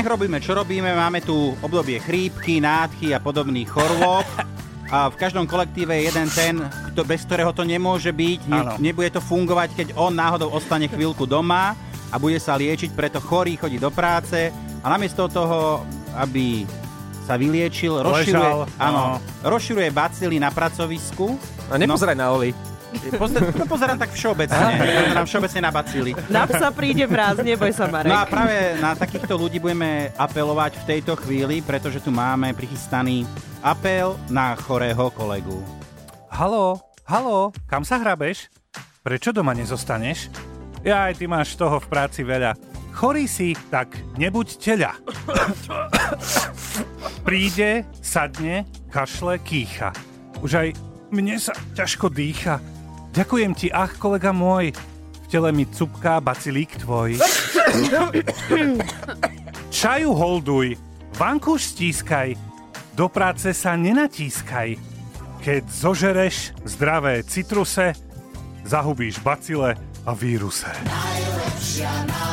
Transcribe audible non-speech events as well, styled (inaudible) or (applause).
nech robíme, čo robíme. Máme tu obdobie chrípky, nádchy a podobných chorôb. (laughs) A v každom kolektíve je jeden ten, kto, bez ktorého to nemôže byť. Ne, nebude to fungovať, keď on náhodou ostane chvíľku doma a bude sa liečiť, preto chorý chodí do práce a namiesto toho, aby sa vyliečil, rozširuje, Ležal, áno, rozširuje bacily na pracovisku. A nepozeraj na Oli. Pozerám, no, pozerám tak všeobecne. Pozerám všeobecne na bacily. Na psa príde mraz, neboj sa, Marek. No a práve na takýchto ľudí budeme apelovať v tejto chvíli, pretože tu máme prichystaný apel na chorého kolegu. Halo, halo, kam sa hrabeš? Prečo doma nezostaneš? Ja aj ty máš toho v práci veľa. Chorý si, tak nebuď teľa. Príde, sadne, kašle, kýcha. Už aj mne sa ťažko dýcha. Ďakujem ti, ach, kolega môj. V tele mi cupká bacilík tvoj. (coughs) Čaju holduj, vankúš stískaj, do práce sa nenatískaj. Keď zožereš zdravé citruse, zahubíš bacile a víruse. Najlepšia na